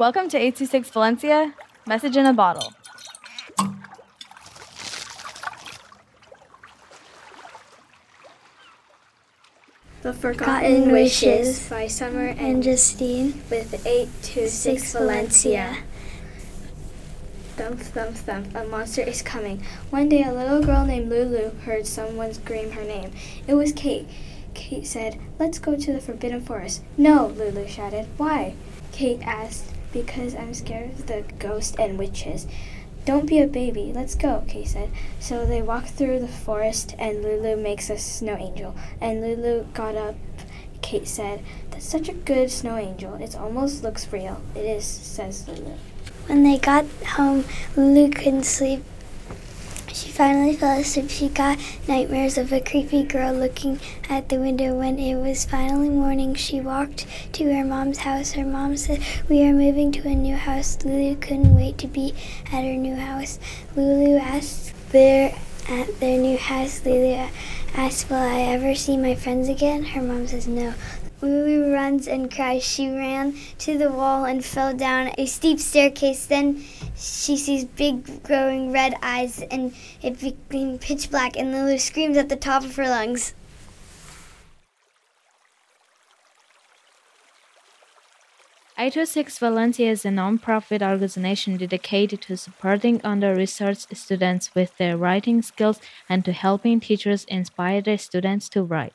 Welcome to 826 Valencia, message in a bottle. The Forgotten Wishes by Summer and Justine with 826 Valencia. Thump, thump, thump, a monster is coming. One day a little girl named Lulu heard someone scream her name. It was Kate. Kate said, Let's go to the Forbidden Forest. No, Lulu shouted. Why? Kate asked, Because I'm scared of the ghosts and witches. Don't be a baby. Let's go, Kate said. So they walked through the forest, and Lulu makes a snow angel. And Lulu got up. Kate said, That's such a good snow angel. It almost looks real. It is, says Lulu. When they got home, Lulu couldn't sleep. She finally fell asleep. She got nightmares of a creepy girl looking at the window. When it was finally morning, she walked to her mom's house. Her mom said, We are moving to a new house. Lulu couldn't wait to be at her new house. Lulu asked their at their new house. Lulu asked, Will I ever see my friends again? Her mom says no. Lulu runs and cries. She ran to the wall and fell down a steep staircase. Then she sees big, growing red eyes, and it became pitch black. And Lulu screams at the top of her lungs. Eight oh Six Valencia is a non-profit organization dedicated to supporting under-researched students with their writing skills and to helping teachers inspire their students to write.